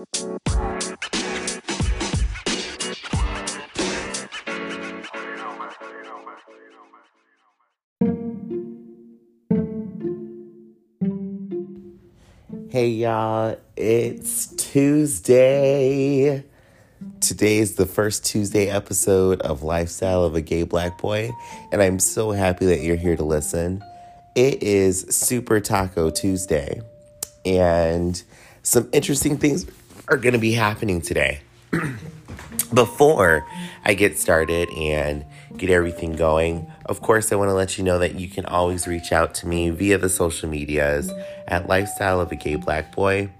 Hey y'all, it's Tuesday. Today is the first Tuesday episode of Lifestyle of a Gay Black Boy, and I'm so happy that you're here to listen. It is Super Taco Tuesday, and some interesting things are going to be happening today. Before I get started and get everything going, of course, I want to let you know that you can always reach out to me via the social medias at Lifestyle of a Gay Black Boy.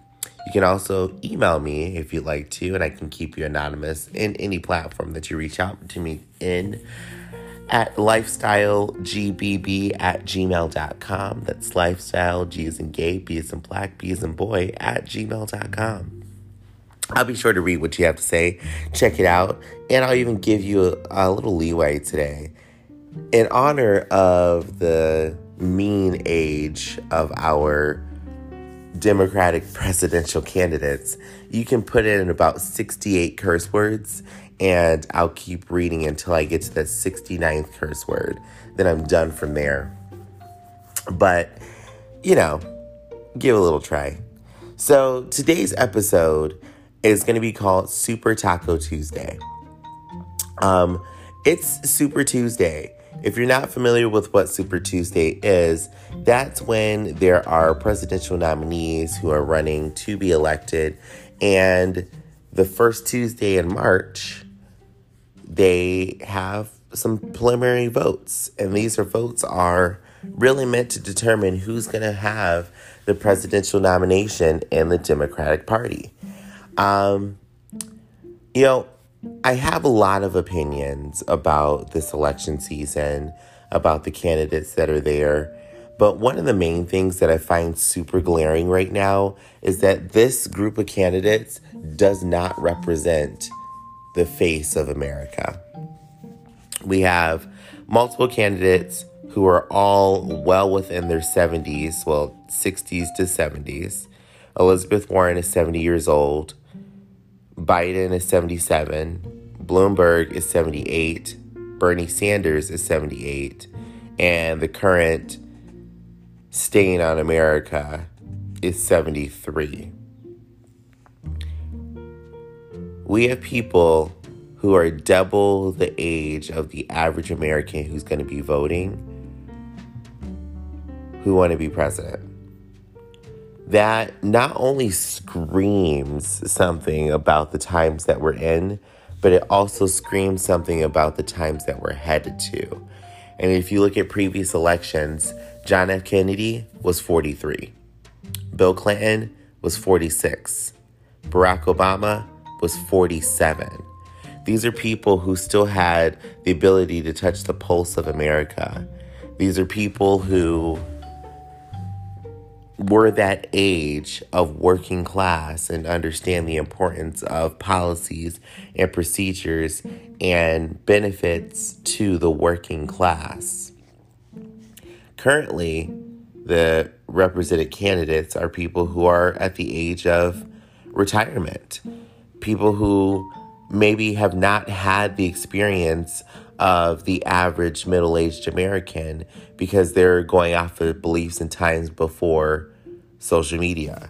You can also email me if you'd like to, and I can keep you anonymous in any platform that you reach out to me in at lifestylegbb at gmail.com. That's lifestyle, G is in gay, B is in black, B is in boy at gmail.com. I'll be sure to read what you have to say, check it out, and I'll even give you a, a little leeway today. In honor of the mean age of our Democratic presidential candidates, you can put in about 68 curse words, and I'll keep reading until I get to the 69th curse word. Then I'm done from there. But, you know, give a little try. So today's episode is going to be called Super Taco Tuesday. Um, it's Super Tuesday. If you're not familiar with what Super Tuesday is, that's when there are presidential nominees who are running to be elected. And the first Tuesday in March, they have some preliminary votes. And these are votes are really meant to determine who's going to have the presidential nomination in the Democratic Party. Um, you know, I have a lot of opinions about this election season, about the candidates that are there. But one of the main things that I find super glaring right now is that this group of candidates does not represent the face of America. We have multiple candidates who are all well within their 70s, well, 60s to 70s. Elizabeth Warren is 70 years old. Biden is 77, Bloomberg is 78, Bernie Sanders is 78, and the current stain on America is 73. We have people who are double the age of the average American who's going to be voting who want to be president that not only screams something about the times that we're in, but it also screams something about the times that we're headed to. And if you look at previous elections, John F. Kennedy was 43, Bill Clinton was 46, Barack Obama was 47. These are people who still had the ability to touch the pulse of America. These are people who were that age of working class and understand the importance of policies and procedures and benefits to the working class. Currently, the represented candidates are people who are at the age of retirement, people who maybe have not had the experience of the average middle aged American because they're going off of beliefs and times before social media,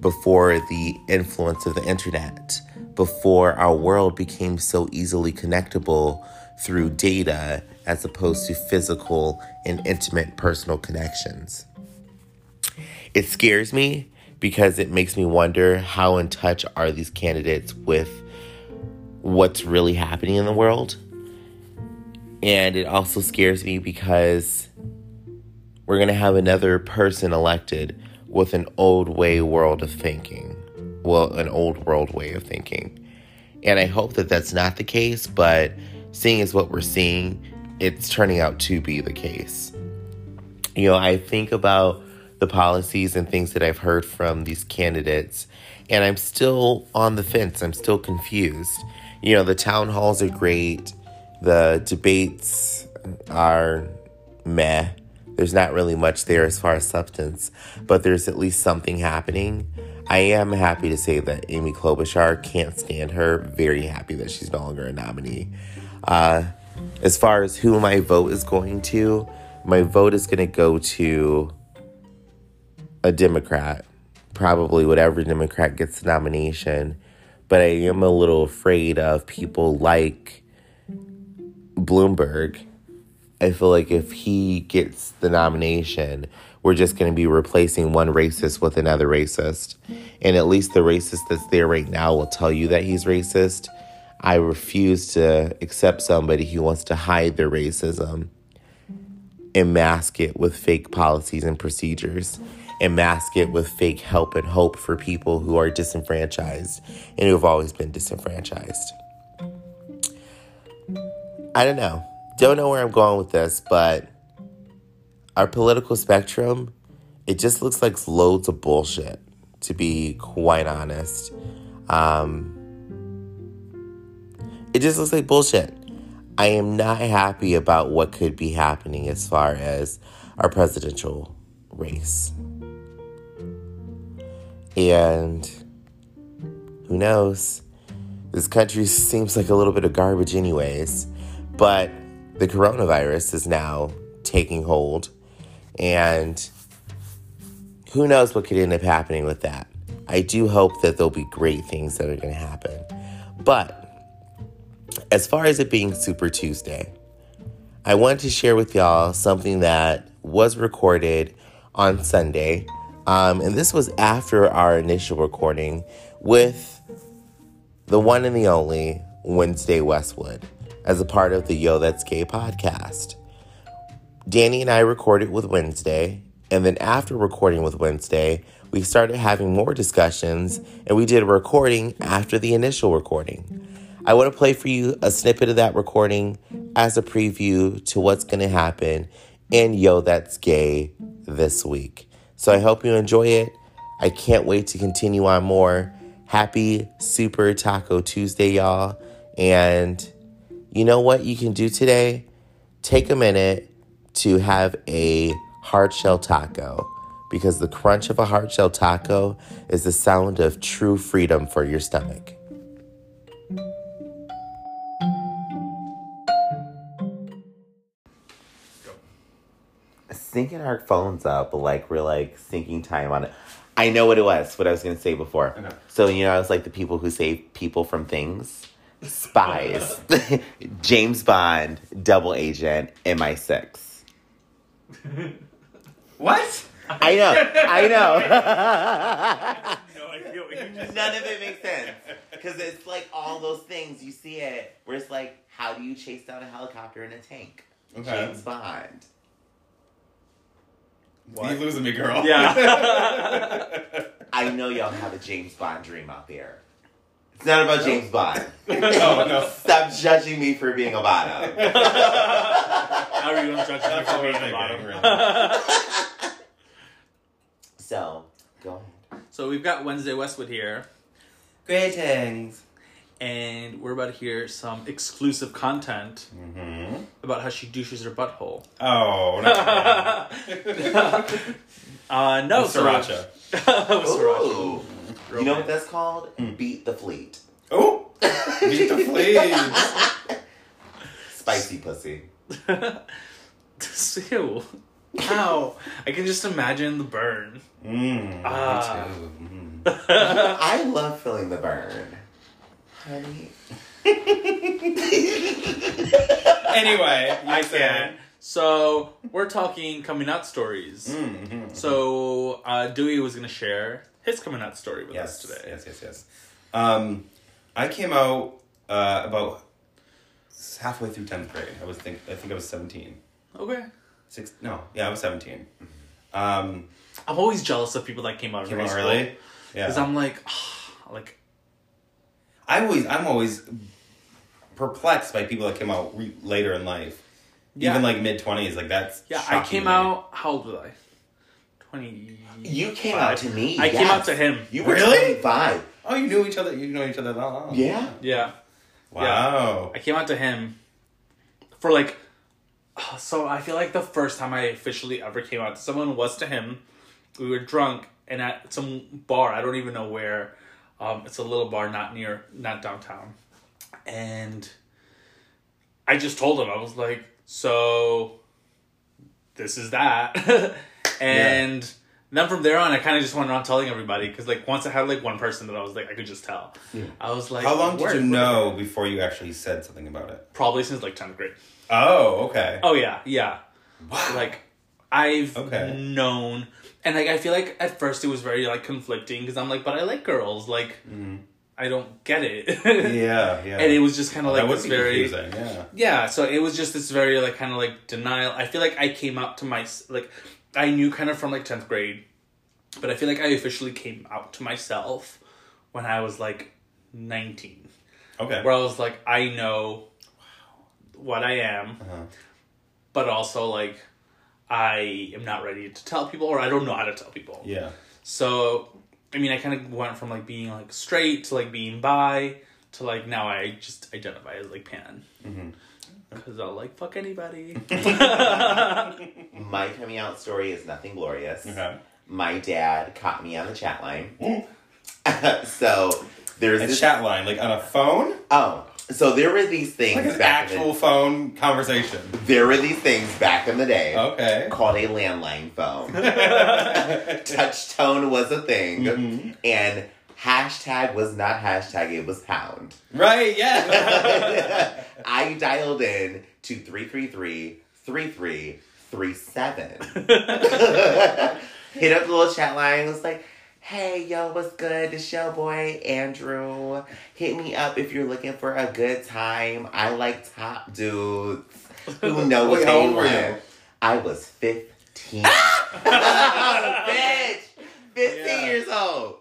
before the influence of the internet, before our world became so easily connectable through data as opposed to physical and intimate personal connections. It scares me because it makes me wonder how in touch are these candidates with what's really happening in the world and it also scares me because we're going to have another person elected with an old way world of thinking. Well, an old world way of thinking. And I hope that that's not the case, but seeing as what we're seeing, it's turning out to be the case. You know, I think about the policies and things that I've heard from these candidates, and I'm still on the fence. I'm still confused. You know, the town halls are great the debates are meh. There's not really much there as far as substance, but there's at least something happening. I am happy to say that Amy Klobuchar can't stand her. Very happy that she's no longer a nominee. Uh, as far as who my vote is going to, my vote is going to go to a Democrat, probably whatever Democrat gets the nomination. But I am a little afraid of people like Bloomberg. I feel like if he gets the nomination, we're just going to be replacing one racist with another racist. And at least the racist that's there right now will tell you that he's racist. I refuse to accept somebody who wants to hide their racism and mask it with fake policies and procedures and mask it with fake help and hope for people who are disenfranchised and who have always been disenfranchised. I don't know. Don't know where I'm going with this, but our political spectrum, it just looks like loads of bullshit, to be quite honest. Um, it just looks like bullshit. I am not happy about what could be happening as far as our presidential race. And who knows? This country seems like a little bit of garbage, anyways. But the coronavirus is now taking hold. And who knows what could end up happening with that. I do hope that there'll be great things that are going to happen. But as far as it being Super Tuesday, I want to share with y'all something that was recorded on Sunday. Um, and this was after our initial recording with the one and the only Wednesday Westwood as a part of the Yo That's Gay podcast. Danny and I recorded with Wednesday, and then after recording with Wednesday, we started having more discussions and we did a recording after the initial recording. I want to play for you a snippet of that recording as a preview to what's going to happen in Yo That's Gay this week. So I hope you enjoy it. I can't wait to continue on more. Happy Super Taco Tuesday, y'all. And you know what you can do today? Take a minute to have a hard shell taco because the crunch of a hard shell taco is the sound of true freedom for your stomach. Syncing our phones up, like we're like syncing time on it. I know what it was, what I was gonna say before. know. So you know, I was like the people who save people from things, spies, James Bond, double agent, MI6. What? I know, I know. No idea what you just None of it makes sense because it's like all those things you see it where it's like, how do you chase down a helicopter in a tank? Okay. James Bond. You losing me, girl. Yeah. I know y'all have a James Bond dream out there. It's not about James Bond. no, no. Stop judging me for being a bottom. How are you gonna judge me for being we're bottom? thinking. So, go ahead. So we've got Wednesday Westwood here, Greetings. and we're about to hear some exclusive content Mm-hmm. about how she douches her butthole. Oh, not Uh, no, so- Sriracha. With sriracha. Ooh. You know what that's called? Beat the fleet. Oh, beat the fleet. Spicy pussy. Ew. Ow. I can just imagine the burn. Mm, me too. Mm. I love feeling the burn. Honey. Anyway, I said- can. So we're talking coming out stories. Mm, mhm. So uh, Dewey was gonna share his coming out story with Yes, us today. yes, yes, yes. Um, I came out uh, about halfway through tenth grade. I was think I think I was seventeen. Okay. Six? No, yeah, I was seventeen. Um, I'm always jealous of people that came out came out early. because I'm like, like I always I'm always perplexed by people that came out re- later in life. Yeah. Even like mid twenties, like that's yeah. I came me. out. How old was I? Twenty. You came out to me. I came out to him. You were Really? 25. Oh, you knew each other. You know each other that long. Yeah. Yeah. Wow. I came out to him for like. So I feel like the first time I officially ever came out to someone was to him. We were drunk and at some bar. I don't even know where. Um, it's a little bar, not near, not downtown, and I just told him I was like, so this is that, and then from there on, I kind of just went around telling everybody because like once I had like one person that I was like I could just tell. Yeah. I was like, How long did you word." know before you actually said something about it? Probably since like tenth grade. Oh, okay. Oh yeah, yeah. wow. Like I've Okay. known, and like I feel like at first it was very like conflicting because I'm like, but I like girls. Like mm-hmm. I don't get it. yeah, yeah. And it was just kind of like this very confusing. Yeah. yeah. So it was just this very like kind of like denial. I feel like I came out to my like I knew kind of from like tenth grade, but I feel like I officially came out to myself when I was like nineteen Okay. where I was like, I know what I am, Uh-huh. but also like I am not ready to tell people, or I don't know how to tell people. Yeah. So, I mean, I kind of went from like being like straight to like being bi to like now I just identify as like pan. Mm-hmm. Because I'll like fuck anybody. My coming out story is nothing glorious. Okay. My dad caught me on the chat line. so there's A this. chat line, like on a phone, oh, so there were these things like an back in actual the, phone conversation. there were these things back in the day Okay. called a landline phone. Touch tone was a thing, Mhm. and hashtag was not hashtag; it was pound. Right. Yeah. I dialed in to 333 3337. Hit up the little chat line. was like, hey, yo, what's good? This your boy, Andrew. Hit me up if you're looking for a good time. I like top dudes who know what they want. I was 15. Bitch! 15 Yeah. years old.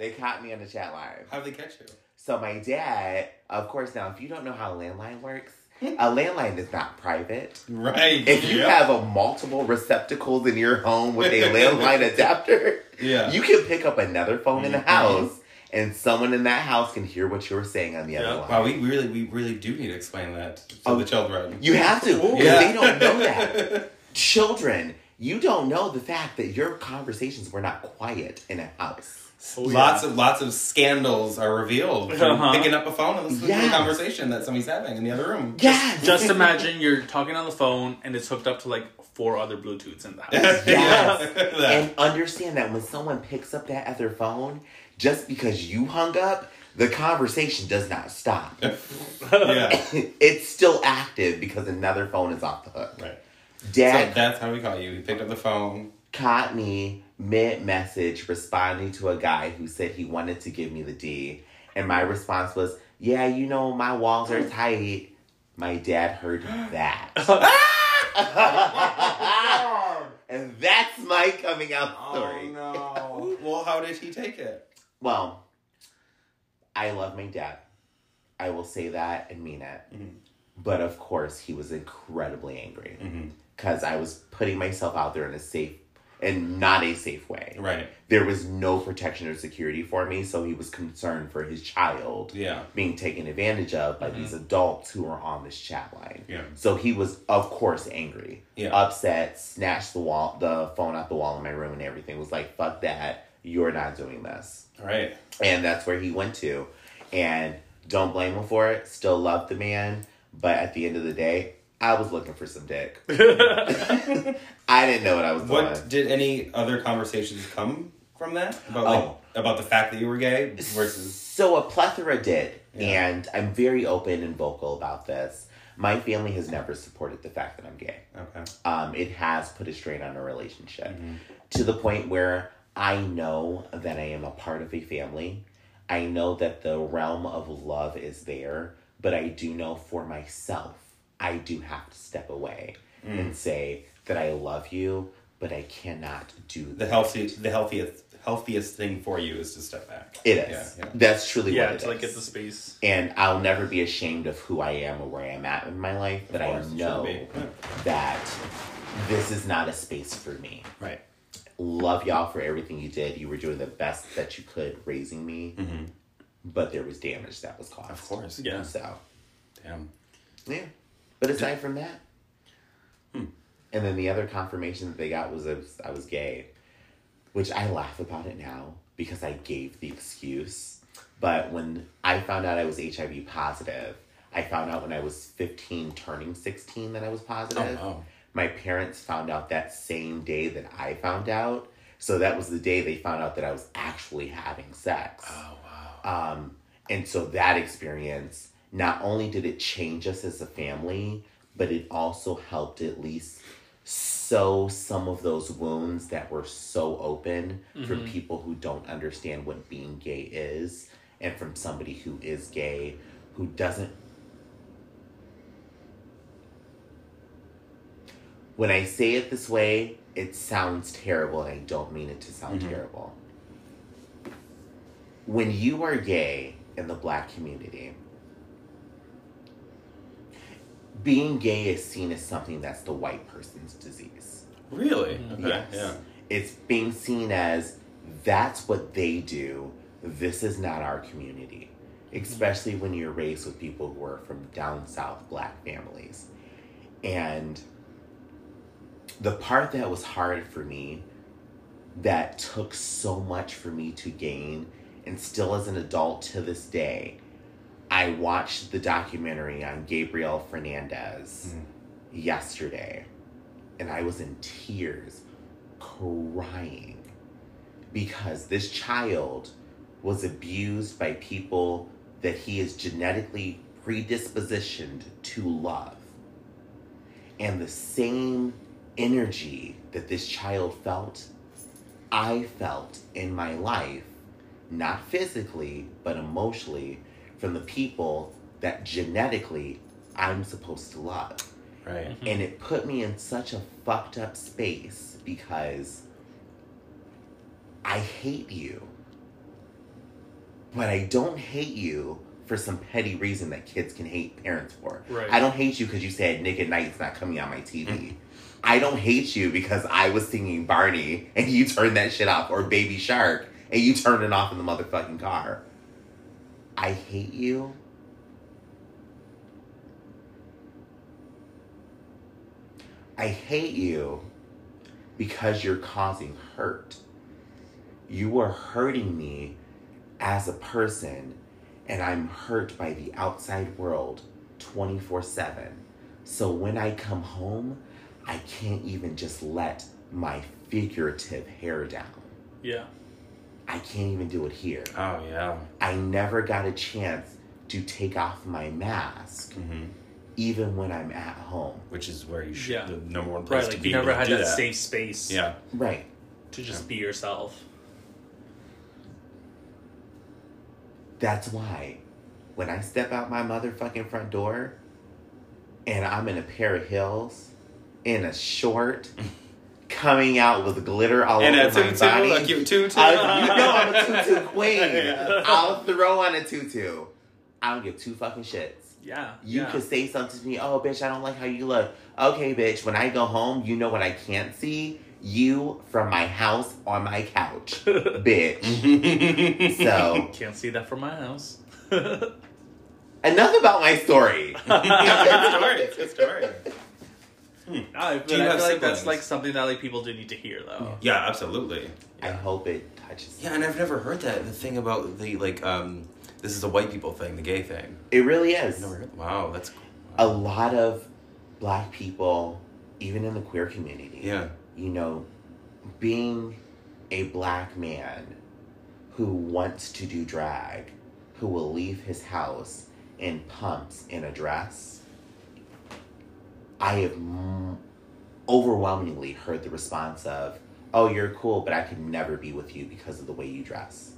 They caught me on the chat line. How did they catch you? So my dad, of course, now if you don't know how a landline works, a landline is not private. Right. If you Yep. have a multiple receptacles in your home with a landline adapter, Yeah. you can pick up another phone in the Mhm. house, and someone in that house can hear what you're saying on the other line. Wow, we really, we really do need to explain that to Oh. the children. You have to, because Yeah. they don't know that. Children, you don't know the fact that your conversations were not quiet in a house. Oh, yeah. lots of lots of scandals are revealed from Uh-huh. picking up a phone and listening to Yeah. a conversation that somebody's having in the other room. Yeah. Just imagine you're talking on the phone and it's hooked up to like four other Bluetooths in the house. Yes. And understand that when someone picks up that other phone, just because you hung up, the conversation does not stop. yeah. it's still active because another phone is off the hook. Right. Dad So that's how we call you. He picked up the phone. Caught me mid message responding to a guy who said he wanted to give me the D. And my response was, Yeah, you know, my walls are tight. My dad heard that. and that's my coming out story. Oh, no. well, how did he take it? Well, I love my dad. I will say that and mean it. Mhm. But of course, he was incredibly angry because I was putting myself out there in a safe and not a safe way. Right. There was no protection or security for me, so he was concerned for his child Yeah. being taken advantage of by these mm-hmm. adults who were on this chat line. Yeah. So he was, of course, angry, Yeah. upset, snatched the wall, the phone out the wall in my room, and everything. Was like, "Fuck that! You're not doing this." Right. and that's where he went to and don't blame him for it still love the man but at the end of the day i was looking for some dick i didn't know what i was doing What did any other conversations come from that about like Oh. about the fact that you were gay versus? so a plethora did Yeah. and i'm very open and vocal about this my family has never supported the fact that i'm gay Okay. um, it has put a strain on our relationship Mhm. to the point where I know that I am a part of a family. I know that the realm of love is there, but I do know for myself, I do have to step away Mm. and say that I love you, but I cannot do The that. healthy, the healthiest, healthiest thing for you is to step back. It is. Yeah, yeah. That's truly yeah, what it to like get the space. and I'll never be ashamed of who I am or where I'm at in my life, but I know that this is not a space for me. Right. love y'all for everything you did. You were doing the best that you could raising me, Mm-hmm. but there was damage that was caused. Of course. Yeah. So, Damn. yeah. But aside from that, Hmm. and then the other confirmation that they got was I was, I was gay. which I laugh about it now because I gave the excuse. But when I found out I was HIV positive, I found out when I was 15, turning 16, that I was positive. Oh, wow. My parents found out that same day that I found out. So that was the day they found out that I was actually having sex. Oh wow. Um, and so that experience, not only did it change us as a family, but it also helped at least sew some of those wounds that were so open for mm-hmm. people who don't understand what being gay is, and from somebody who is gay who doesn't. When I say it this way, it sounds terrible, and I don't mean it to sound mm-hmm. terrible when you are gay in the black community, being gay is seen as something that's the white person's disease. Really? Mm-hmm. Okay. Yes. Yeah. It's being seen as that's what they do. This is not our community. Especially when you're raised with people who are from down south black families. And the part that was hard for me, that took so much for me to gain, and still as an adult to this day, I watched the documentary on Gabriel Fernandez hmm. yesterday, and I was in tears, crying, because this child was abused by people that he is genetically predispositioned to love. And the same energy that this child felt, I felt in my life, not physically, but emotionally, from the people that genetically I'm supposed to love. Right. Mm-hmm. And it put me in such a fucked up space because I hate you. But I don't hate you for some petty reason that kids can hate parents for. Right. I don't hate you because you said Nick at Night's not coming on my TV. Mm. I don't hate you because I was singing Barney and you turned that shit off or Baby Shark and you turned it off in the motherfucking car. I hate you. I hate you because you're causing hurt. You are hurting me as a person, and I'm hurt by the outside world 24 7. So when I come home, I can't even just let my figurative hair down. Yeah. I can't even do it here. Oh yeah. I never got a chance to take off my mask, hmm even when I'm at home. Which is where you should Yeah. the number one place Right. to Like be you never able to had do that, that. safe space Yeah. Right. to just Yeah. be yourself. That's why when I step out my motherfucking front door and I'm in a pair of heels, in a short, coming out with glitter all And over my body. a cute tutu. I- you know I'm a tutu queen. Yeah. I'll throw on a tutu. I don't give two fucking shits. Yeah. You yeah. could say something to me, oh, bitch, I don't like how you look. Okay, bitch, when I go home, you know what I can't see? You from my house on my couch, bitch. So, Can't see that from my house. enough about my story. It's a good story. It's a good story. No, I, but Do you I have feel like that's like something that like people do need to hear though. Yeah, absolutely. I hope it touches. Yeah, and I've never heard that. The thing about the like, um, this is a white people thing, the gay thing. It really is. never heard. Wow, that's A lot of black people, even in the queer community, yeah. you know, being a black man who wants to do drag, who will leave his house in pumps in a dress, I have overwhelmingly heard the response of, Oh, you're cool, but I could never be with you because of the way you dress.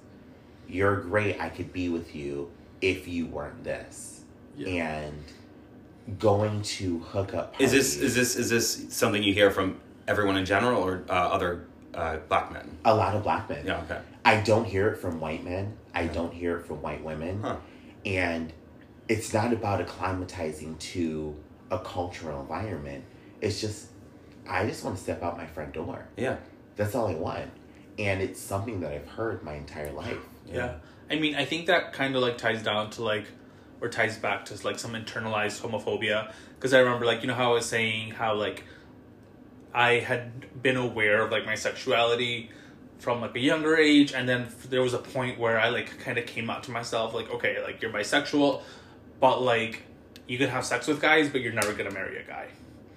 You're great, I could be with you if you weren't this. Yeah. And going to hook up Is this is this is this something you hear from everyone in general or uh, other uh, black men? a lot of black men. Yeah. Okay. I don't hear it from white men. I don't hear it from white women. Huh. And it's not about acclimatizing to a cultural environment. It's just, I just want to step out my front door. Yeah. That's all I want. And it's something that I've heard my entire life. Yeah. I mean, I think that kind of like ties down to like, or ties back to like some internalized homophobia. Because I remember, like, you know how I was saying how like I had been aware of like my sexuality from like a younger age, and then f- there was a point where I like kind of came out to myself like, okay, like you're bisexual, but like you can have sex with guys, but you're never gonna marry a guy.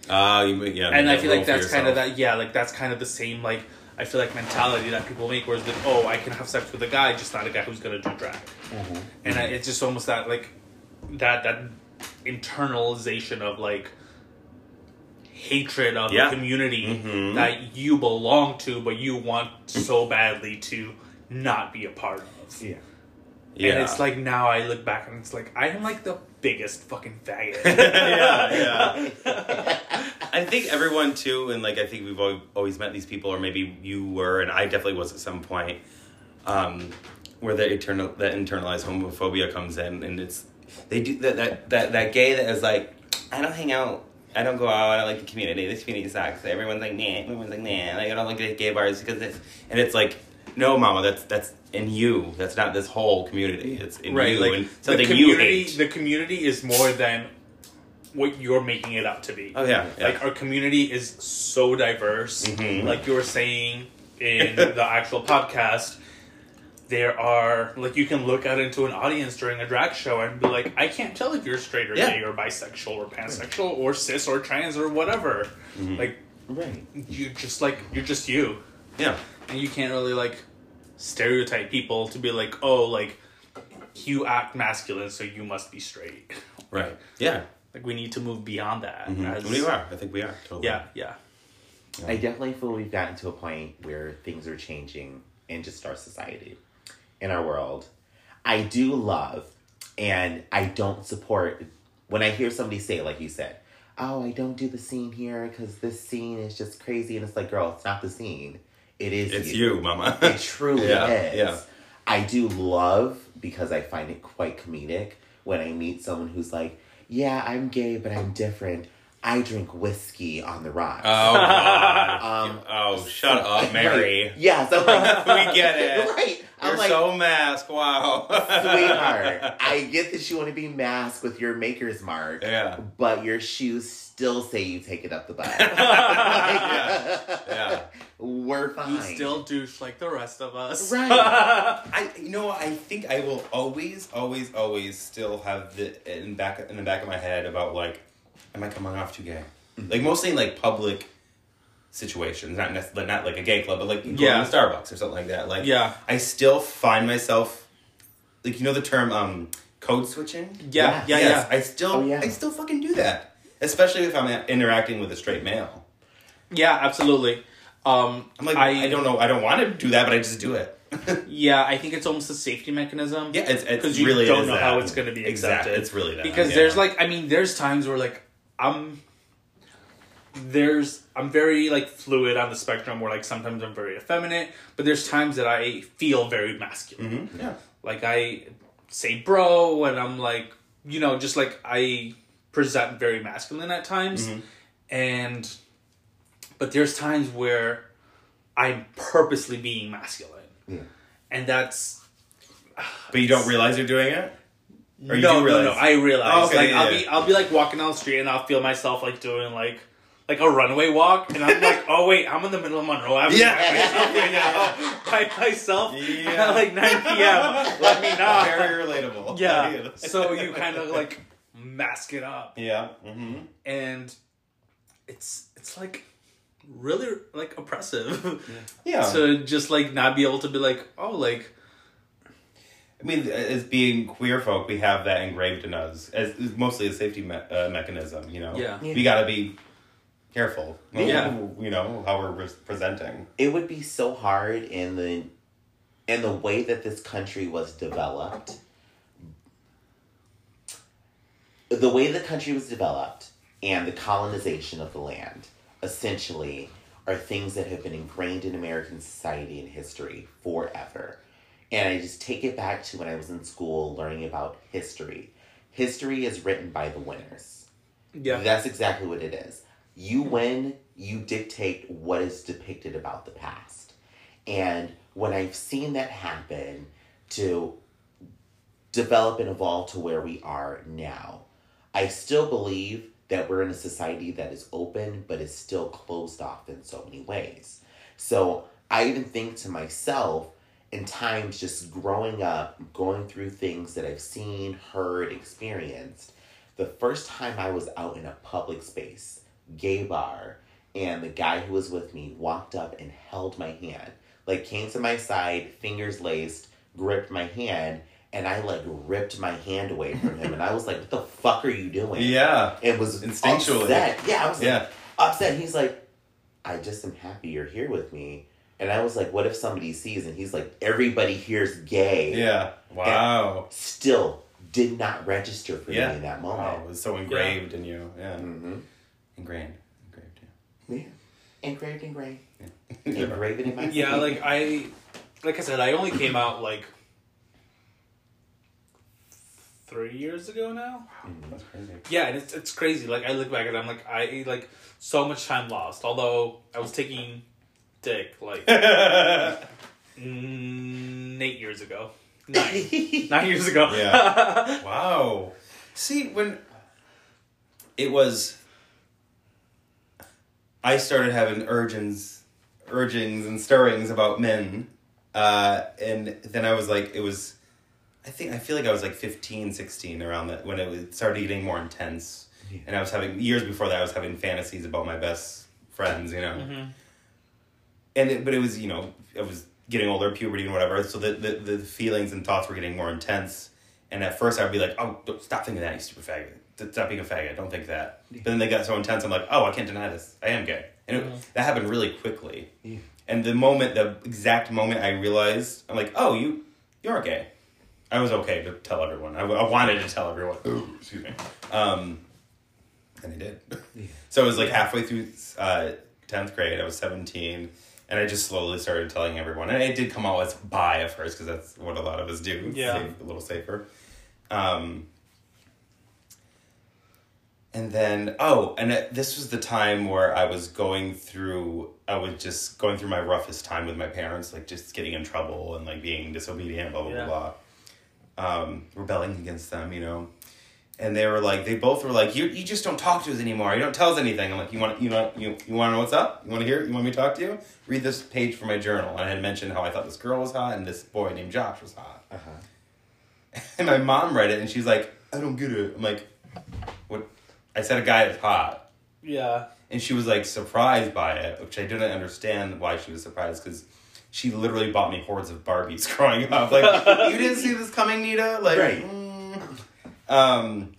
Ah, you yeah. and I feel like that's kind of that yeah, like that's kind of the same like I feel like mentality that people make, where it's like oh I can have sex with a guy, just not a guy who's gonna do drag, Mm-hmm. and I, it's just almost that like that that internalization of like hatred of Yeah. the community Mhm. that you belong to, but you want so badly to not be a part of. Yeah. Yeah. And it's like now I look back and it's like I am like the biggest fucking faggot. yeah, yeah. I think everyone too, and like I think we've always met these people, or maybe you were, and I definitely was at some point, um, where the eternal that internalized homophobia comes in, and it's they do that that that that gay that is like, I don't hang out. I don't go out. I don't like the community. This community sucks. Everyone's like, nah. Everyone's like, nah. Like, I don't like the gay bars because it's, and it's like, no, mama, that's that's in you. That's not this whole community. It's in right you like and the something you community hate. the community is more than what you're making it out to be oh yeah, yeah. like our community is so diverse Mhm. like you were saying in the actual podcast there are like you can look out into an audience during a drag show and be like i can't tell if you're straight or Yeah. gay or bisexual or pansexual or cis or trans or whatever Mhm. like Right. you just like you're just you yeah. And you can't really like stereotype people to be like oh like you act masculine so you must be straight Right. Yeah. like we need to move beyond that Mhm. as- we are. I think we are. Totally. yeah yeah I definitely feel we've gotten to a point where things are changing in just our society, in our world. I do love, and I don't support when I hear somebody say, like you said, "Oh, I don't do the scene here because this scene is just crazy," and it's like, girl, it's not the scene. It is It's you, mama. It truly Yeah, is. yeah. I do love because I find it quite comedic when I meet someone who's like, "Yeah, I'm gay, but I'm different. I drink whiskey on the rocks." Oh, God. Um, oh, shut up, Mary. Right. Yeah, so like, We get it. Right. I'm You're like, so masked. Wow. sweetheart, I get that you want to be masked with your maker's mark, Yeah. but your shoes still say you take it up the butt. Yeah. Yeah. We're fine. you still douche like the rest of us Right. I, you know, I think I will always, always, always still have the in back in the back of my head about like, am I coming off too gay? Mm-hmm. Like mostly in like public situations, not necessarily not like a gay club, but like going Yeah. to Starbucks or something like that. Like, Yeah. I still find myself, like you know the term um code switching. yeah yeah Yes, yeah I still, Oh, yeah. I still fucking do that, especially if I'm interacting with a straight male. yeah absolutely um I'm like, I, don't know, I don't want to do that, but I just do it. yeah i think it's almost a safety mechanism yeah, it's, it's because you really don't is know that. how it's going to be Exactly, accepted it's really that because yeah. there's like i mean there's times where like i'm there's i'm very like fluid on the spectrum where like sometimes i'm very effeminate but there's times that i feel very masculine Mhm, yeah. like i say bro and i'm like you know just like i present very masculine at times Mhm. and but there's times where i'm purposely being masculine Yeah. and that's But you don't realize you're doing it? Or you no, do no, no. I realize. Oh, okay, like yeah, I'll yeah. be, I'll be like walking down the street and I'll feel myself like doing like, like a runaway walk, and I'm like, oh wait, I'm in the middle of Monroe Avenue Yeah. by myself right now, by myself Yeah. at like 9 p.m. Let me know. Very relatable. Yeah. So you kind of like mask it up, Yeah. hmm and it's it's like really like oppressive Yeah. to just like not be able to be like, oh, like I mean, as being queer folk, we have that engraved in us as as mostly a safety me- uh, mechanism. You know, Yeah. we got to be careful. Yeah. you know how we're re- presenting. it would be so hard in the in the way that this country was developed the way the country was developed and the colonization of the land essentially are things that have been ingrained in American society and history forever. And I just take it back to when I was in school learning about history. History is written by the winners. yeah, That's exactly what it is. You win, you dictate what is depicted about the past. And when I've seen that happen to develop and evolve to where we are now, I still believe that we're in a society that is open but is still closed off in so many ways. So I even think to myself, in times just growing up, going through things that I've seen, heard, experienced, the first time I was out in a public space, gay bar, and the guy who was with me walked up and held my hand, like came to my side, fingers laced, gripped my hand, and I like ripped my hand away from him, and I was like, "What the fuck are you doing?" Yeah. and was Instinctually. upset. Yeah, I was like, Yeah. upset. He's like, I just am happy you're here with me. And I was like, what if somebody sees? And he's like, everybody here's gay. Yeah. Wow. Still did not register for Yeah. me in that Wow. moment. It was so engraved in you. Yeah. hmm Ingrained. Engraved. Yeah. Yeah. Engraved, engraved. Yeah. Engraved in my Yeah, like I, like I said, I only came out like three years ago now. That's crazy. Yeah, and it's it's crazy. Like I look back at it, I'm like I like so much time lost. Although I was taking dick like mm, eight years ago, nine nine years ago. Yeah. Wow. See, when it was, I started having urgings, urgings and stirrings about men, uh, and then I was like, it was, I think I feel like I was like 15, 16 around that when it was, started getting more intense, Yeah. and I was having years before that I was having fantasies about my best friends, you know, Mhm. and it, but it was you know I was getting older, puberty and whatever, so the, the the feelings and thoughts were getting more intense. And at first, I'd be like, "Oh, don't, stop thinking that, you stupid faggot! Stop being a faggot! Don't think that." But then they got so intense, I'm like, "Oh, I can't deny this. I am gay," and it, Mhm. that happened really quickly. Yeah. And the moment, the exact moment I realized, I'm like, "Oh, you you're gay." I was okay to tell everyone. I wanted to tell everyone. Ooh, excuse me. Um, and I did. Yeah. So it was like halfway through uh, 10th grade, I was 17, and I just slowly started telling everyone. And it did come out as bi at first, because that's what a lot of us do. Yeah. safe- a little safer. Um, and then, oh, and it, this was the time where I was going through, I was just going through my roughest time with my parents, like just getting in trouble and like being disobedient, blah, blah, Yeah. blah, blah. Um, rebelling against them, you know and they were like, they both were like, you you just don't talk to us anymore. You don't tell us anything. I'm like, you want you want you you want to know what's up? You want to hear? it? You want me to talk to you? Read this page from my journal. And I had mentioned how I thought this girl was hot and this boy named Josh was hot. Uh-huh. And my mom read it and she's like, I don't get it. I'm like? I said a guy that's hot. Yeah. And she was like surprised by it, which I didn't understand why she was surprised because she literally bought me hordes of Barbies growing up. Like, you didn't see this coming, Nita? Like, Right. mm. um,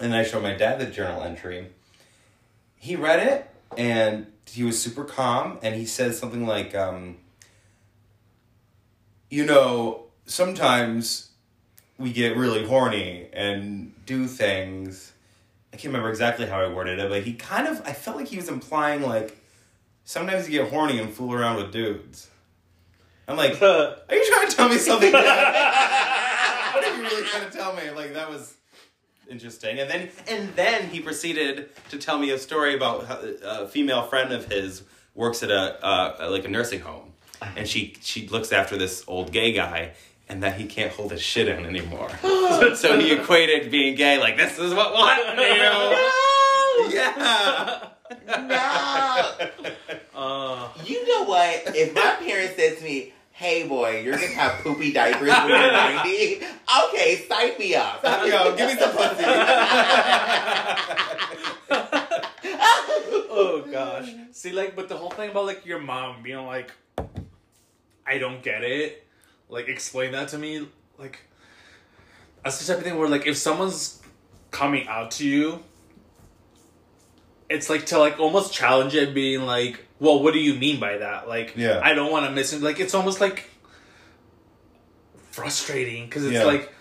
and I showed my dad the journal entry. He read it and he was super calm and he said something like, um, you know, sometimes we get really horny and do things. I can't remember exactly how I worded it, but he kind of, I felt like he was implying like, sometimes you get horny and fool around with dudes. I'm like, are you trying to tell me something? What are you really trying to tell me? Like that was interesting. And then and then he proceeded to tell me a story about how a female friend of his works at a uh, like a nursing home, and she she looks after this old gay guy. And that he can't hold his shit in anymore. so he equated being gay like this is what will happen to you. Yeah. No. Uh, You know what? If my parents said to me, "Hey, boy, you're gonna have poopy diapers when you're 90," okay, sign me up. Yo, give me some pussy. oh gosh. See, like, but the whole thing about like your mom being like, I don't get it. Like, explain that to me. Like, that's the type of thing where like if someone's coming out to you, it's like to like almost challenge it, being like, well, what do you mean by that? Like, Yeah. I don't want to miss it. Like, it's almost like frustrating because it's Yeah. like.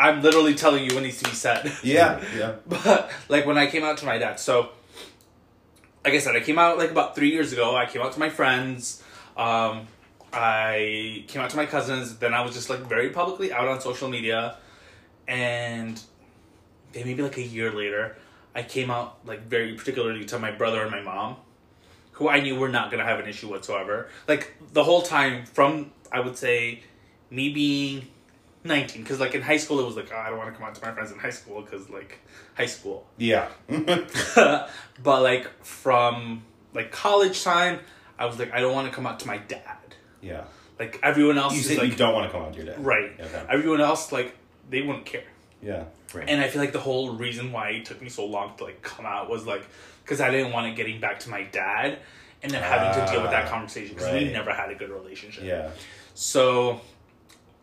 I'm literally telling you what needs to be said. yeah, yeah. But like when I came out to my dad, so like I said, I came out like about three years ago. I came out to my friends. Um, I came out to my cousins. Then I was just like very publicly out on social media, and then maybe like a year later, I came out like very particularly to my brother and my mom, who I knew were not gonna have an issue whatsoever. Like the whole time from I would say me being 19 because like in high school it was like oh, i don't want to come out to my friends in high school because like high school Yeah. but like from like college time I was like, I don't want to come out to my dad. Yeah. Like everyone else You is said like you don't want to come on to your dad. right. Okay. Everyone else like they wouldn't care. Yeah. Right. And I feel like the whole reason why it took me so long to like come out was like because I didn't want it getting back to my dad and then having to deal with that Ah, conversation because we never had a good relationship. Yeah. So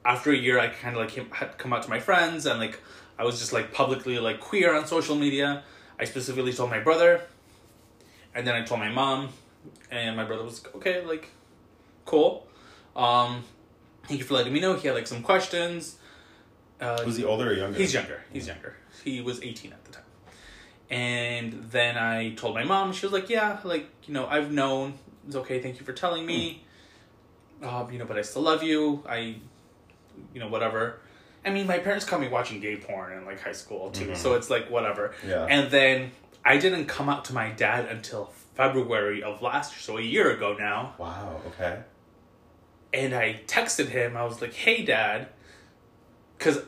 after a year, I kind of like came, had come out to my friends and like I was just like publicly like queer on social media. I specifically told my brother, and then I told my mom, and my brother was okay, like cool. Um, thank you for letting me know. He had like some questions. Uh, Was he older or younger? He's younger. He's younger. He was 18 at the time. And then I told my mom. She was like, "Yeah, like you know, I've known. It's okay. Thank you for telling me. Um, you know, but I still love you. I, you know, whatever. I mean, my parents caught me watching gay porn in like high school too, so it's like whatever. Yeah. And then I didn't come out to my dad until February of last year, so a year ago now Wow. Okay. And I texted him. I was like, "Hey, Dad," because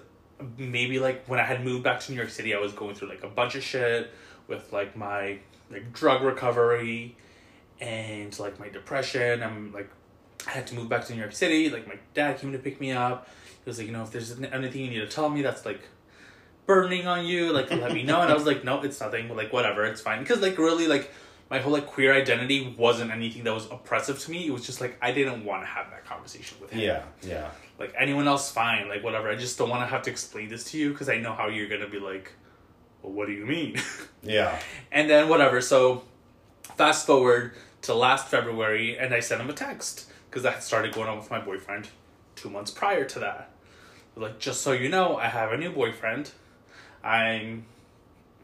maybe like when I had moved back to New York City, I was going through like a bunch of shit with like my like drug recovery and like my depression. I'm like, I had to move back to New York City. Like my dad came to pick me up. He was like, you know, if there's anything you need to tell me that's like burning on you, like let me know. And I was like, no, it's nothing. Like whatever, it's fine. Because like really like my whole like queer identity wasn't anything that was oppressive to me. It was just like I didn't want to have that conversation with him. Yeah. Yeah. Like anyone else, fine. Like whatever. I just don't want to have to explain this to you because I know how you're gonna be like. Well, what do you mean? Yeah. and then whatever. So fast forward to last February, and I sent him a text because I had started going on with my boyfriend two months prior to that. Like, just so you know, I have a new boyfriend. I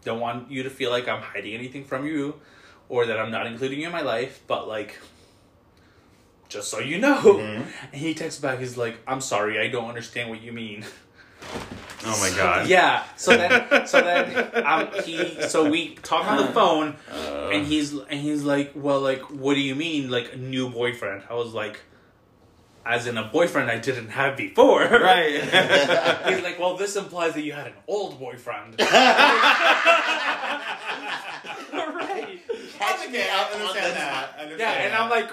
don't want you to feel like I'm hiding anything from you or that I'm not including you in my life, but like, just so you know. And he texts back, he's like, I'm sorry, I don't understand what you mean. Oh my god. Yeah. So then, so then, um, he, so we talk on the phone, and he's and he's like, well, like, what do you mean, like, a new boyfriend? I was like, as in a boyfriend I didn't have before. Right. He's like, well, this implies that you had an old boyfriend. Right. Catch me understand that. I understand Yeah, and that. I'm like,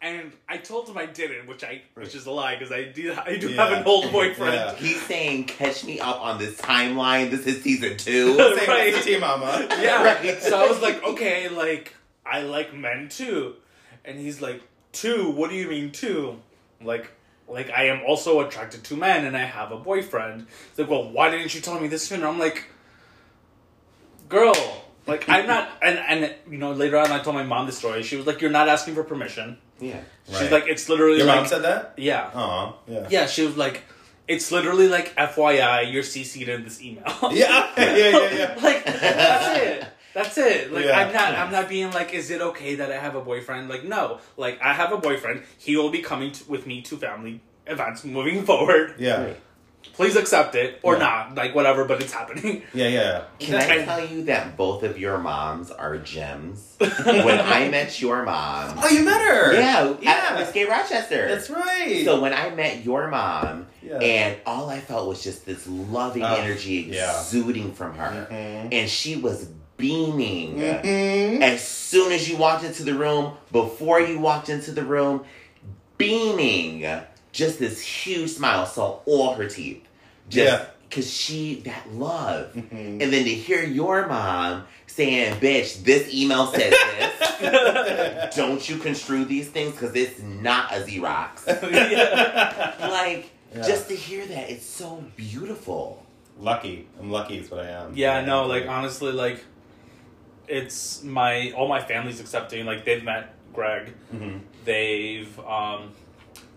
and I told him I didn't, which I, which is a lie because I do, I do Yeah. have an old boyfriend. Yeah. He's saying, catch me up on this timeline. This is season two. Same Right. with the T Mama. Yeah. Right. So I was like, okay, like I like men too, and he's like, two? What do you mean two? Like, like I am also attracted to men, and I have a boyfriend. He's like, well, why didn't you tell me this sooner? I'm like, girl, like I'm not. And and you know, later on, I told my mom the story. She was like, you're not asking for permission. Yeah. She's Right. like, it's literally Your like, mom said that? yeah. Aw. Yeah. Yeah, she was like, it's literally like FYI, you're CC'd in this email. Yeah. Yeah. Yeah. Yeah. like that's it. That's it. Like Yeah. I'm not. I'm not being like, is it okay that I have a boyfriend? Like no. Like I have a boyfriend. He will be coming to, with me to family events moving forward. Yeah. Right. Please accept it or Yeah. not. Like whatever, but it's happening. Yeah. Yeah. Can I tell you that both of your moms are gems? when I met your mom, Oh, you met her. yeah, Yeah. at Whiskey Rochester. That's right. So when I met your mom, Yeah. and all I felt was just this loving Oh, energy yeah. exuding from her, Mhm. and she was beaming. Mhm. As soon as you walked into the room, before you walked into the room, beaming, just this huge smile, saw all her teeth, just Yeah. because she that love, Mhm. and then to hear your mom saying, "Bitch, this email says this." Don't you construe these things because it's not a Xerox. like, Yeah. just to hear that, it's so beautiful. Lucky. I'm lucky. Is what I am. Yeah, no, like honestly, like it's my all my family's accepting. Like they've met Greg. Mhm. They've um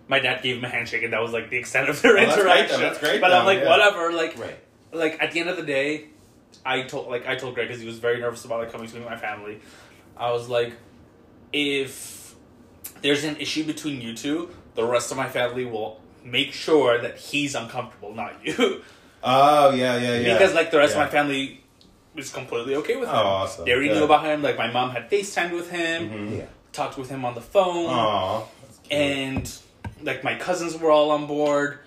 my dad gave him a handshake and that was like the extent of their Oh, that's great, interaction. That's great, But I'm like, yeah. whatever, like Right. like at the end of the day, I told like I told Greg because he was very nervous about like coming to meet my family. I was like, if there's an issue between you two, the rest of my family will make sure that he's uncomfortable, not you. Oh yeah, yeah, yeah. because like the rest Yeah. of my family was completely okay with him. Oh, awesome. They already Good. knew about him. Like my mom had FaceTimed with him, mm-hmm. Yeah. talked with him on the phone, Aw. That's cute. and like my cousins were all on board,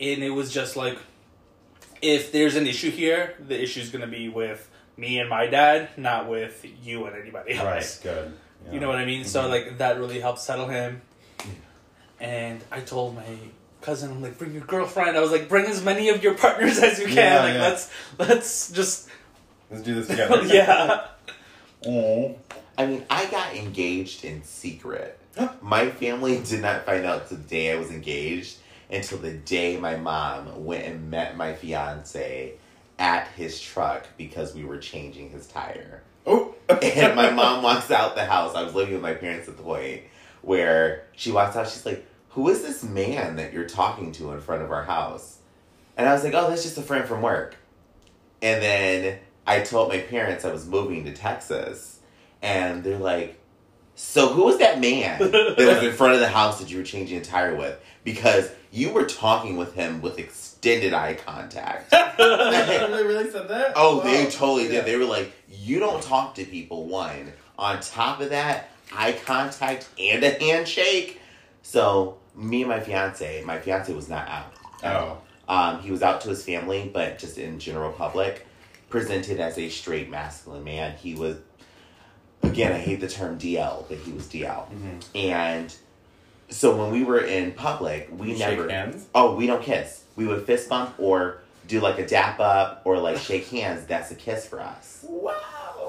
and it was just like, if there's an issue here, the issue is gonna be with me and my dad, not with you and anybody else. Right. Good. You know what I mean? So mm-hmm. like that really helped settle him. And I told my cousin, I'm like, bring your girlfriend. I was like, bring as many of your partners as you can. Yeah, like yeah. let's let's just Let's do this together. yeah. Oh. I mean, I got engaged in secret. My family did not find out the day I was engaged until the day my mom went and met my fiance at his truck because we were changing his tire. Oh. And my mom walks out the house. I was living with my parents at the point where she walks out. She's like, "Who is this man that you're talking to in front of our house?" And I was like, "Oh, that's just a friend from work." And then I told my parents I was moving to Texas, and they're like, "So who was that man that was in front of the house that you were changing a tire with?" Because you were talking with him with extended eye contact. they really said that? Oh, they Wow. totally Yeah. did. They were like, you don't talk to people, one. On top of that, eye contact and a handshake. So, me and my fiance, my fiance was not out. Oh. Um, he was out to his family, but just in general public, presented as a straight masculine man. He was, again, I hate the term DL, but he was DL. Mhm. And so when we were in public, we You never. shake hands? Oh, we don't kiss. We would fist bump or do like a dap up or like shake hands. That's a kiss for us. Wow.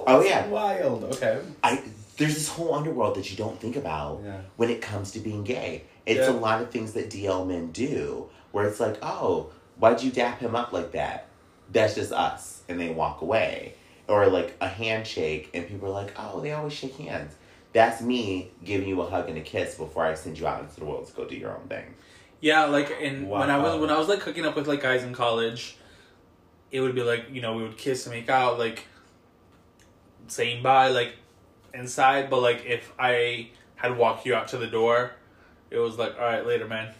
Oh, yeah. Wild. Okay. I there's this whole underworld that you don't think about Yeah. when it comes to being gay. It's Yeah. a lot of things that DL men do where it's like, oh, why'd you dap him up like that? That's just us, and they walk away. Or like a handshake, and people are like, oh, they always shake hands. That's me giving you a hug and a kiss before I send you out into the world to go do your own thing. Yeah, like and when I was when I was like hooking up with like guys in college, it would be like you know we would kiss and make out like saying bye like inside, but like if I had walked you out to the door, it was like all right later, man,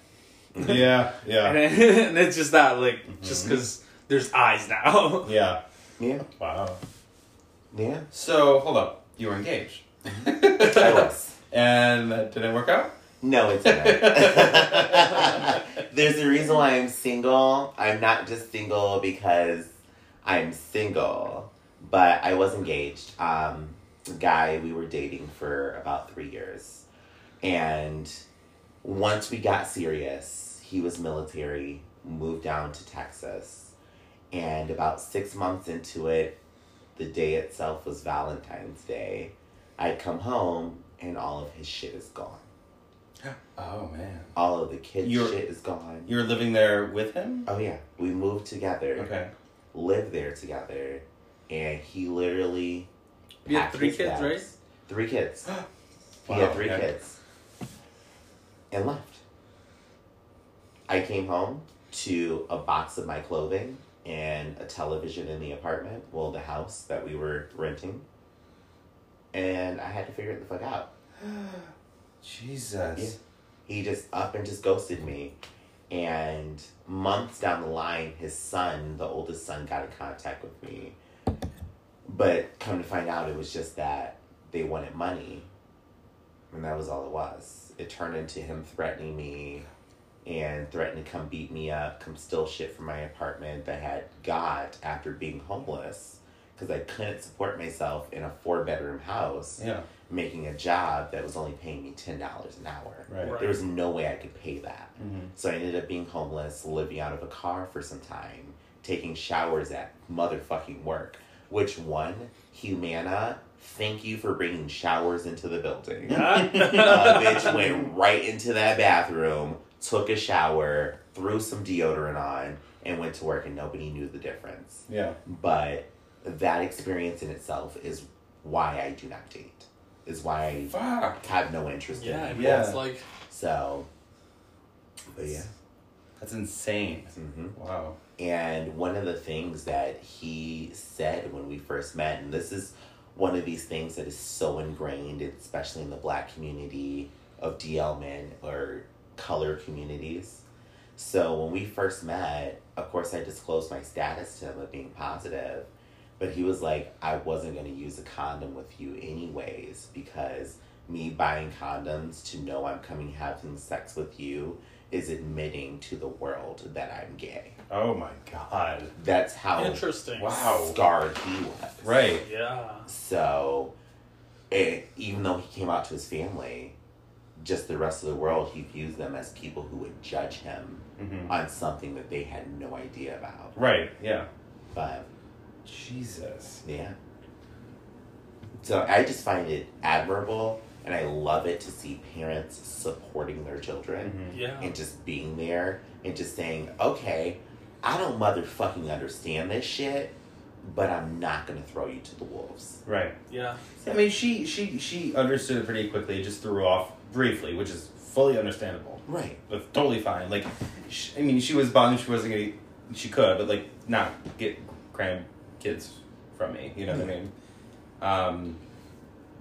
Yeah. Yeah. and, and it's just that like just mm-hmm. because there's eyes now. Yeah. Yeah, Wow. yeah. So hold up. You were engaged. I was. And that didn't work out? No, it's not. There's a reason why I'm single. I'm not just single because I'm single, but I was engaged. Um, guy we were dating for about three years, and once we got serious, he was military, moved down to Texas, and about six months into it, the day itself was Valentine's Day. I come home and all of his shit is gone Oh man. all of the kids' You're- shit is gone. You were living there with him? Oh yeah, we moved together, Okay. lived there together, and he literally. You had packed three his kids, bags. right? Three kids. he Wow, had three okay. kids, and left. I came home to a box of my clothing and a television in the apartment, well, the house that we were renting, and I had to figure it the fuck out. Jesus. he just up and just ghosted me. And months down the line his son the oldest son got in contact with me. But come to find out it was just that they wanted money. And that was all it was. It turned into him threatening me and threatened to come beat me up come steal shit from my apartment that I had got after being homeless because i couldn't support myself in a four bedroom house Yeah. making a job that was only paying me $10 an hour Right. Right. there was no way I could pay that. Mhm. So I ended up being homeless, living out of a car for some time, taking showers at motherfucking work. Which one? Humana, thank you for bringing showers into the building. uh, bitch went right into that bathroom, took a shower, threw some deodorant on, and went to work, and nobody knew the difference. Yeah. But that experience in itself is why I do not date. Is why I Fuck. have no interest Yeah, in it. Yeah. it's like So, but yeah. That's insane. hmm Wow. And one of the things that he said when we first met, and this is one of these things that is so ingrained, especially in the black community of DL men or color communities. So when we first met, of course, I disclosed my status to him of being positive, but he was like, I wasn't going to use a condom with you anyways because me buying condoms to know I'm coming having sex with you is admitting to the world that I'm gay. Oh my god. That's how interesting. Wow. scarred he was. Right. Yeah. So it, even though he came out to his family, just the rest of the world, he views them as people who would judge him Mhm. on something that they had no idea about. Right. Yeah. But Jesus. yeah. So I just find it admirable and I love it to see parents supporting their children Mhm. Yeah. and just being there and just saying, okay, I don't motherfucking understand this shit, but I'm not gonna throw you to the wolves. Right. Yeah. I mean, she she she understood it pretty quickly. Just threw off briefly, which is fully understandable. Right. But totally fine. Like, sh I mean, she was bummed she wasn't gonna. She could, but like, not get grandkids from me. You know what I mean? Um,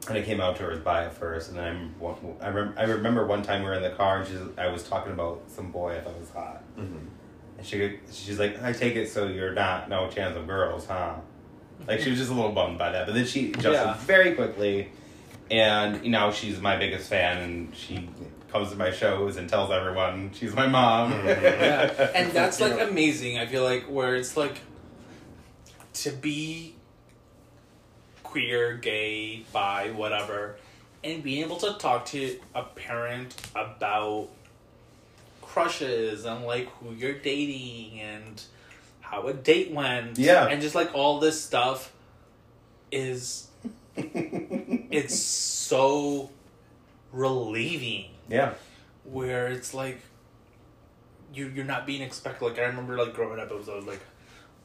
and I came out to her as bi at first, and then I'm, I, rem- I remember one time we were in the car, and she's, I was talking about some boy I thought was hot, Mm-hmm. and she she's like, I take it so you're not no chance of girls, huh? Like she was just a little bummed by that, but then she adjusted Yeah. very quickly, and you know she's my biggest fan, and she comes to my shows and tells everyone she's my mom. Mm-hmm. yeah and that's like amazing i feel like where it's like to be queer gay bi whatever and being able to talk to a parent about crushes and like who you're dating and how a date went Yeah. and just like all this stuff is it's so relieving yeah. where it's like you you're not being expected. Like I remember like growing up, it was always like,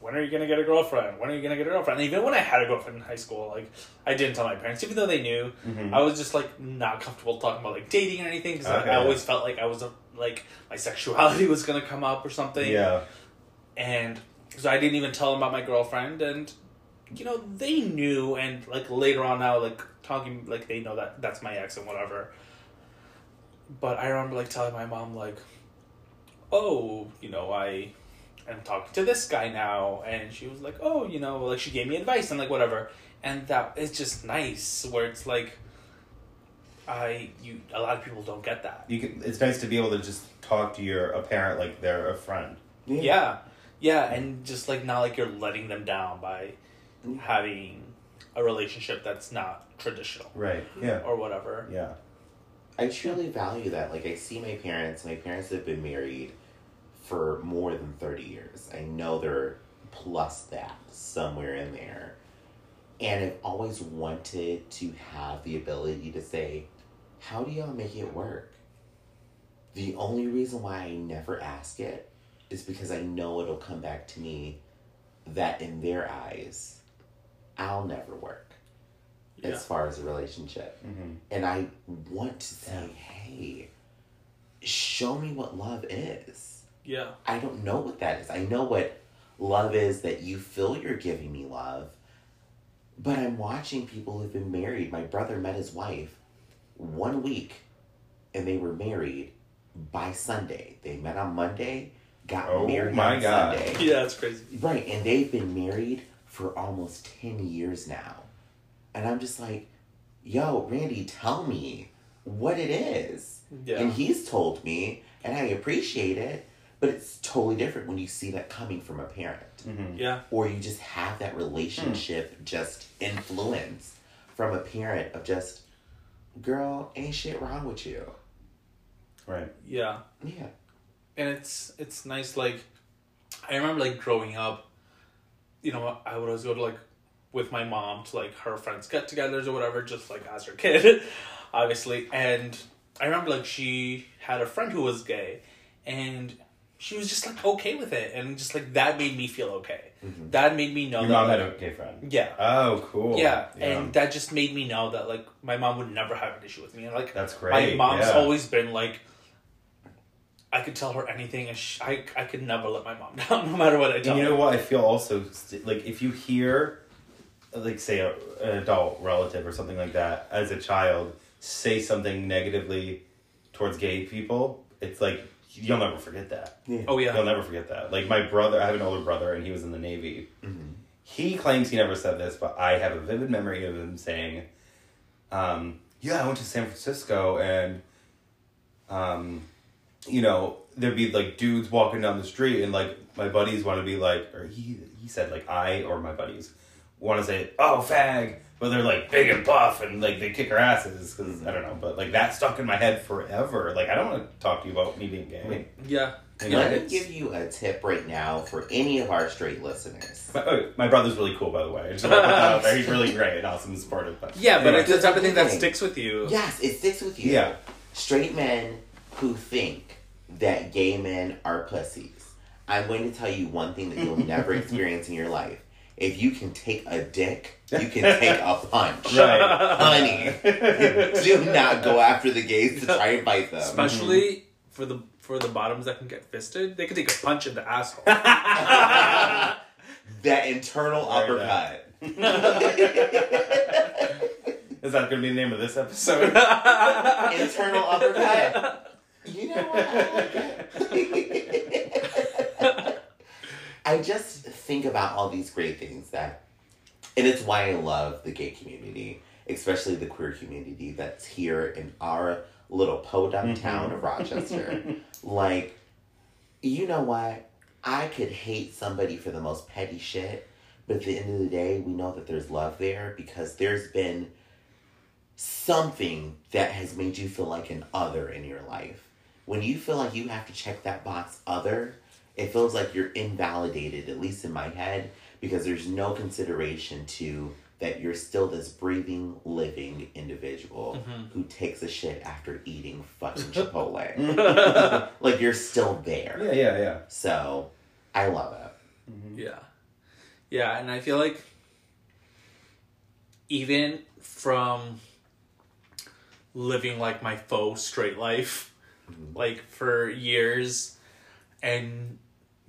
when are you gonna get a girlfriend? When are you gonna get a girlfriend? And even when I had a girlfriend in high school, like I didn't tell my parents, even though they knew. Mhm. I was just like not comfortable talking about like dating or anything because Okay. I always felt like I was a, like my sexuality was gonna come up or something. Yeah. And so I didn't even tell them about my girlfriend, and you know they knew, and like later on now, like talking, like they know that that's my ex and whatever. But I remember like telling my mom like, oh, you know I am talking to this guy now, and she was like, oh, you know, like she gave me advice and like whatever, and that is just nice where it's like. I you a lot of people don't get that. You can. It's nice to be able to just talk to your a parent like they're a friend. Yeah. Yeah, and just like not like you're letting them down by having a relationship that's not traditional Right. Yeah. or whatever. Yeah. I truly value that. Like I see my parents. My parents have been married for more than thirty years. I know they're plus that somewhere in there, and I've always wanted to have the ability to say, "How do y'all make it work?" The only reason why I never ask it is because I know it'll come back to me that in their eyes, I'll never work Yeah. as far as a relationship. Mm-hmm. And I want to say, hey, show me what love is. Yeah. I don't know what that is. I know what love is that you feel you're giving me love. But I'm watching people who've been married. My brother met his wife one week and they were married by Sunday. They met on Monday, got Oh married my on God. Sunday. Yeah, that's crazy. Right, and they've been married for almost 10 years now. And I'm just like, yo, Randy, tell me what it is. Yeah. And he's told me, and I appreciate it, but it's totally different when you see that coming from a parent. Mm-hmm. Yeah. Or you just have that relationship just influence from a parent of just, girl, ain't shit wrong with you. Right. Yeah. Yeah. And it's it's nice like I remember like growing up, you know, I would always go to like with my mom to like her friends get togethers or whatever, just like as her kid, obviously. And I remember like she had a friend who was gay and she was just like okay with it and just like that made me feel okay. Mm-hmm. That made me know Your that mom like, had a gay friend. Yeah. Oh, cool. Yeah, and that just made me know that like my mom would never have an issue with me. And like That's great. My mom's yeah. always been like, I could tell her anything, and sh I I could never let my mom down, no matter what I tell And you her. know what? I feel also st- like if you hear, like, say, a, an adult relative or something like that as a child say something negatively towards gay people, it's like you'll never forget that. Oh yeah, You'll never forget that. Like my brother, I have an older brother, and he was in the Navy. He claims he never said this, but I have a vivid memory of him saying, um, "Yeah, I went to San Francisco, and, um, you know, there'd be like dudes walking down the street, and like my buddies want to be like, or he he said like I or my buddies want to say, "Oh, fag," but they're like big and buff and like they kick our asses because I don't know. But like that stuck in my head forever. Like I don't want to talk to you about me being gay. Yeah. Like, Yeah, Let me give you a tip right now for any of our straight listeners. My, oh, my brother's really cool, by the way. I just want to put that out there. He's really great and awesome and supportive. But Yeah, but it's the type of thing that sticks with you. Yes, it sticks with you. Yeah. Straight men who think that gay men are pussies. I'm going to tell you one thing that you'll never experience in your life. If you can take a dick, you can take a punch. right. Honey, do not go after the gays to try and fight them. Especially mm-hmm. for the for the bottoms that can get fisted, they can take a punch in the asshole. That internal Right, uppercut. Is that going to be the name of this episode? internal uppercut. You know what? I like it. I just think about all these great things that, and it's why I love the gay community, especially the queer community that's here in our little podunk mm-hmm. town of Rochester. like, you know what? I could hate somebody for the most petty shit, but at the end of the day, we know that there's love there because there's been something that has made you feel like an other in your life. When you feel like you have to check that box other, it feels like you're invalidated, at least in my head, because there's no consideration to that you're still this breathing, living individual mm-hmm. who takes a shit after eating fucking Chipotle. Mm-hmm. like you're still there. yeah, yeah, yeah. So I love it. Mm-hmm. Yeah. Yeah, and I feel like even from living like my faux straight life, like for years, and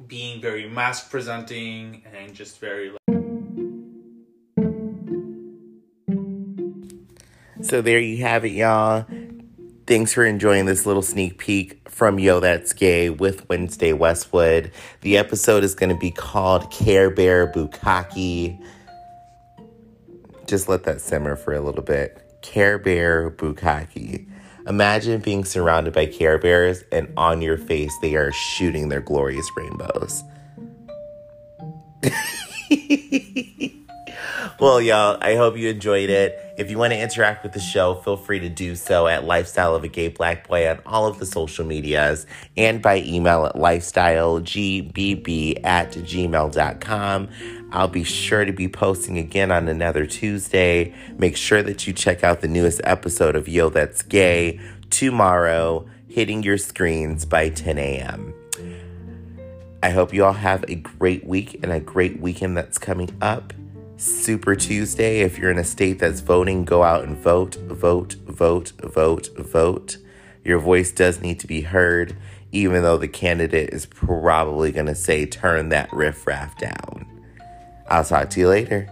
being very mask presenting and just very like So there you have it, y'all. Thanks for enjoying this little sneak peek from Yo That's Gay with Wednesday Westwood. The episode is going to be called Care Bear Bukaki. Just let that simmer for a little bit. Care Bear Bukaki. Imagine being surrounded by Care Bears and on your face they are shooting their glorious rainbows. Well, y'all, I hope you enjoyed it. If you want to interact with the show, feel free to do so at Lifestyle of a Gay Black Boy on all of the social medias and by email at lifestylegbb at gmail.com. I'll be sure to be posting again on another Tuesday. Make sure that you check out the newest episode of Yo That's Gay tomorrow, hitting your screens by 10 a.m. I hope you all have a great week and a great weekend that's coming up. Super Tuesday. If you're in a state that's voting, go out and vote, vote, vote, vote, vote. Your voice does need to be heard, even though the candidate is probably going to say, turn that riffraff down. I'll talk to you later.